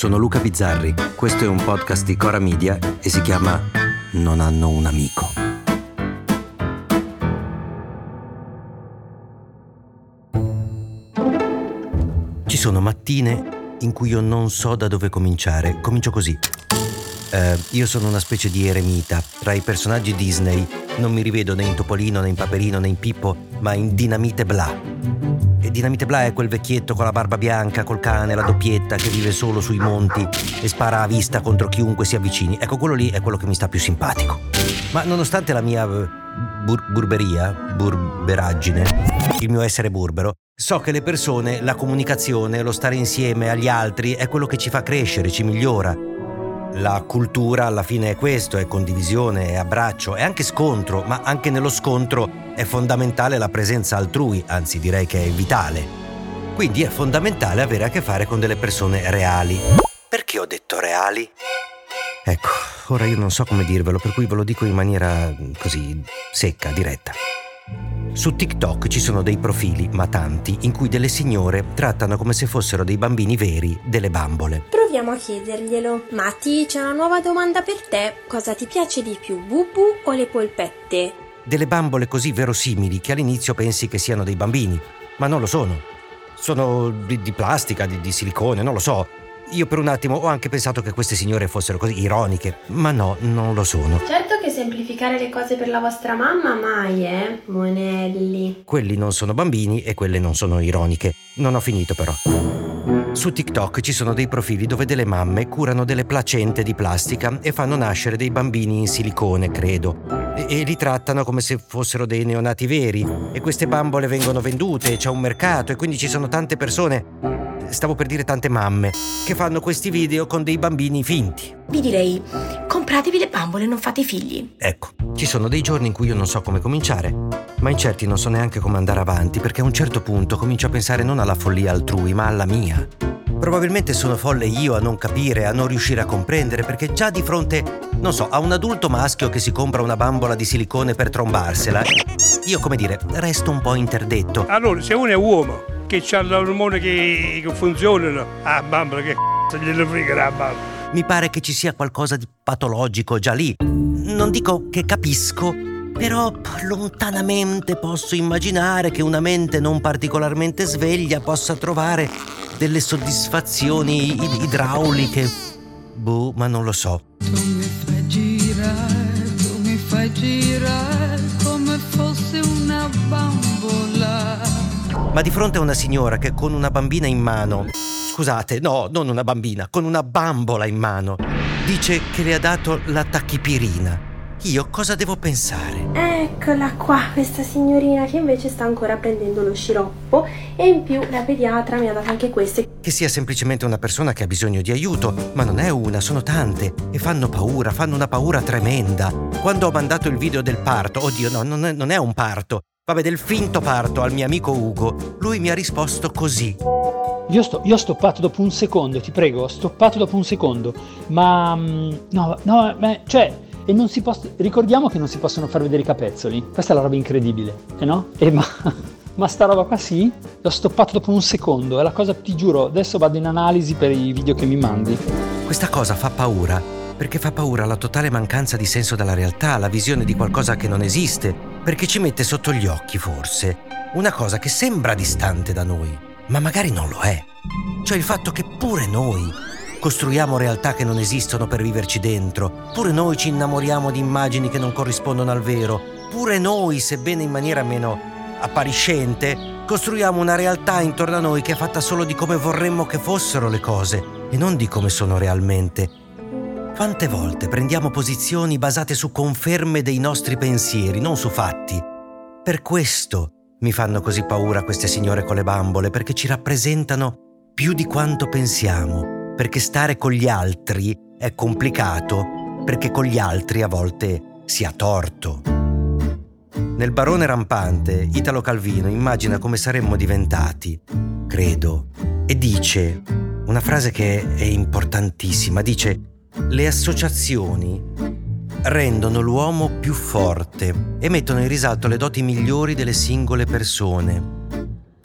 sono Luca Bizzarri, questo è un podcast di Cora Media e si chiama Non hanno un amico. Ci sono mattine in cui io non so da dove cominciare. Comincio così. Eh, io sono una specie di eremita. Tra i personaggi Disney non mi rivedo né in Topolino, né in Paperino, né in Pippo, ma in Dinamite Bla. Dinamite Bla è quel vecchietto con la barba bianca, col cane, la doppietta, che vive solo sui monti e spara a vista contro chiunque si avvicini. Ecco, quello lì è quello che mi sta più simpatico. Ma nonostante la mia eh, bur- burberia, burberaggine, il mio essere burbero, so che le persone, la comunicazione, lo stare insieme agli altri è quello che ci fa crescere, ci migliora. La cultura alla fine è questo, è condivisione, è abbraccio, è anche scontro, ma anche nello scontro è fondamentale la presenza altrui, anzi direi che è vitale. Quindi è fondamentale avere a che fare con delle persone reali. Perché ho detto reali? Ecco, ora io non so come dirvelo, per cui ve lo dico in maniera così secca, diretta. Su TikTok ci sono dei profili, ma tanti, in cui delle signore trattano come se fossero dei bambini veri delle bambole. Proviamo a chiederglielo. Matti, c'è una nuova domanda per te. Cosa ti piace di più, Bubu o le polpette? Delle bambole così verosimili che all'inizio pensi che siano dei bambini, ma non lo sono. Sono di, di plastica, di, di silicone, non lo so. Io per un attimo ho anche pensato che queste signore fossero così ironiche, ma no, non lo sono. Certo che semplificare le cose per la vostra mamma mai, eh, Monelli. Quelli non sono bambini e quelle non sono ironiche. Non ho finito però. Su TikTok ci sono dei profili dove delle mamme curano delle placente di plastica e fanno nascere dei bambini in silicone, credo. E, e li trattano come se fossero dei neonati veri. E queste bambole vengono vendute, c'è un mercato e quindi ci sono tante persone stavo per dire tante mamme, che fanno questi video con dei bambini finti. Vi direi, compratevi le bambole, non fate figli. Ecco, ci sono dei giorni in cui io non so come cominciare, ma in certi non so neanche come andare avanti, perché a un certo punto comincio a pensare non alla follia altrui, ma alla mia. Probabilmente sono folle io a non capire, a non riuscire a comprendere, perché già di fronte, non so, a un adulto maschio che si compra una bambola di silicone per trombarsela, io come dire, resto un po' interdetto. Allora, se uno è uomo che ha l'ormone che, che funzionano, ah bambola che c***o glielo frega la bambola. Mi pare che ci sia qualcosa di patologico già lì. Non dico che capisco, però lontanamente posso immaginare che una mente non particolarmente sveglia possa trovare delle soddisfazioni id- idrauliche. Boh, ma non lo so. Tu mi fai girare, tu mi fai girare come fosse una bambola. Ma di fronte a una signora che con una bambina in mano, scusate, no, non una bambina, con una bambola in mano, dice che le ha dato la tachipirina. Io cosa devo pensare? Eccola qua, questa signorina che invece sta ancora prendendo lo sciroppo e in più la pediatra mi ha dato anche queste. Che sia semplicemente una persona che ha bisogno di aiuto, ma non è una, sono tante e fanno paura, fanno una paura tremenda. Quando ho mandato il video del parto, oddio no, non è, non è un parto, vabbè del finto parto al mio amico Ugo, lui mi ha risposto così. Io, sto, io ho stoppato dopo un secondo, ti prego, ho stoppato dopo un secondo. Ma mm, no, no, ma, cioè, e non si poss- ricordiamo che non si possono far vedere i capezzoli. Questa è la roba incredibile, eh no? E ma, ma sta roba qua sì? L'ho stoppato dopo un secondo, è la cosa, ti giuro, adesso vado in analisi per i video che mi mandi. Questa cosa fa paura perché fa paura la totale mancanza di senso della realtà, la visione di qualcosa che non esiste, perché ci mette sotto gli occhi forse una cosa che sembra distante da noi, ma magari non lo è. Cioè il fatto che pure noi costruiamo realtà che non esistono per viverci dentro, pure noi ci innamoriamo di immagini che non corrispondono al vero, pure noi, sebbene in maniera meno appariscente, costruiamo una realtà intorno a noi che è fatta solo di come vorremmo che fossero le cose e non di come sono realmente. Quante volte prendiamo posizioni basate su conferme dei nostri pensieri, non su fatti? Per questo mi fanno così paura queste signore con le bambole, perché ci rappresentano più di quanto pensiamo, perché stare con gli altri è complicato, perché con gli altri a volte si ha torto. Nel barone rampante, Italo Calvino immagina come saremmo diventati, credo, e dice una frase che è importantissima, dice le associazioni rendono l'uomo più forte e mettono in risalto le doti migliori delle singole persone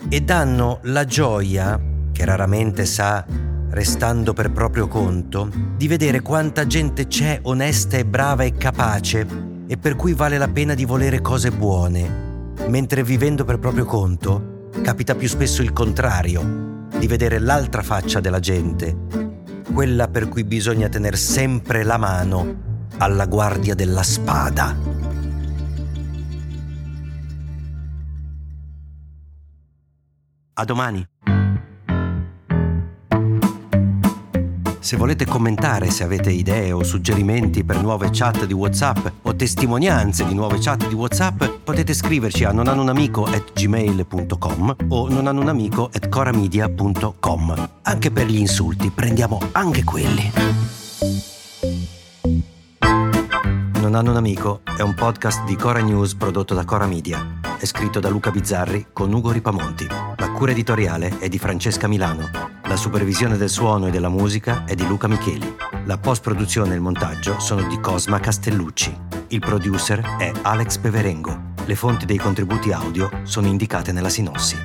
e danno la gioia, che raramente sa restando per proprio conto, di vedere quanta gente c'è onesta e brava e capace e per cui vale la pena di volere cose buone, mentre vivendo per proprio conto capita più spesso il contrario, di vedere l'altra faccia della gente, quella per cui bisogna tenere sempre la mano alla guardia della spada. A domani. Se volete commentare, se avete idee o suggerimenti per nuove chat di WhatsApp o testimonianze di nuove chat di WhatsApp, potete scriverci a nonanunamico@gmail.com o nonanunamico@coramedia.com. Anche per gli insulti, prendiamo anche quelli. Non hanno un amico è un podcast di Cora News prodotto da Cora Media. È scritto da Luca Bizzarri con Ugo Ripamonti. La cura editoriale è di Francesca Milano. La supervisione del suono e della musica è di Luca Micheli. La post-produzione e il montaggio sono di Cosma Castellucci. Il producer è Alex Peverengo. Le fonti dei contributi audio sono indicate nella sinossi.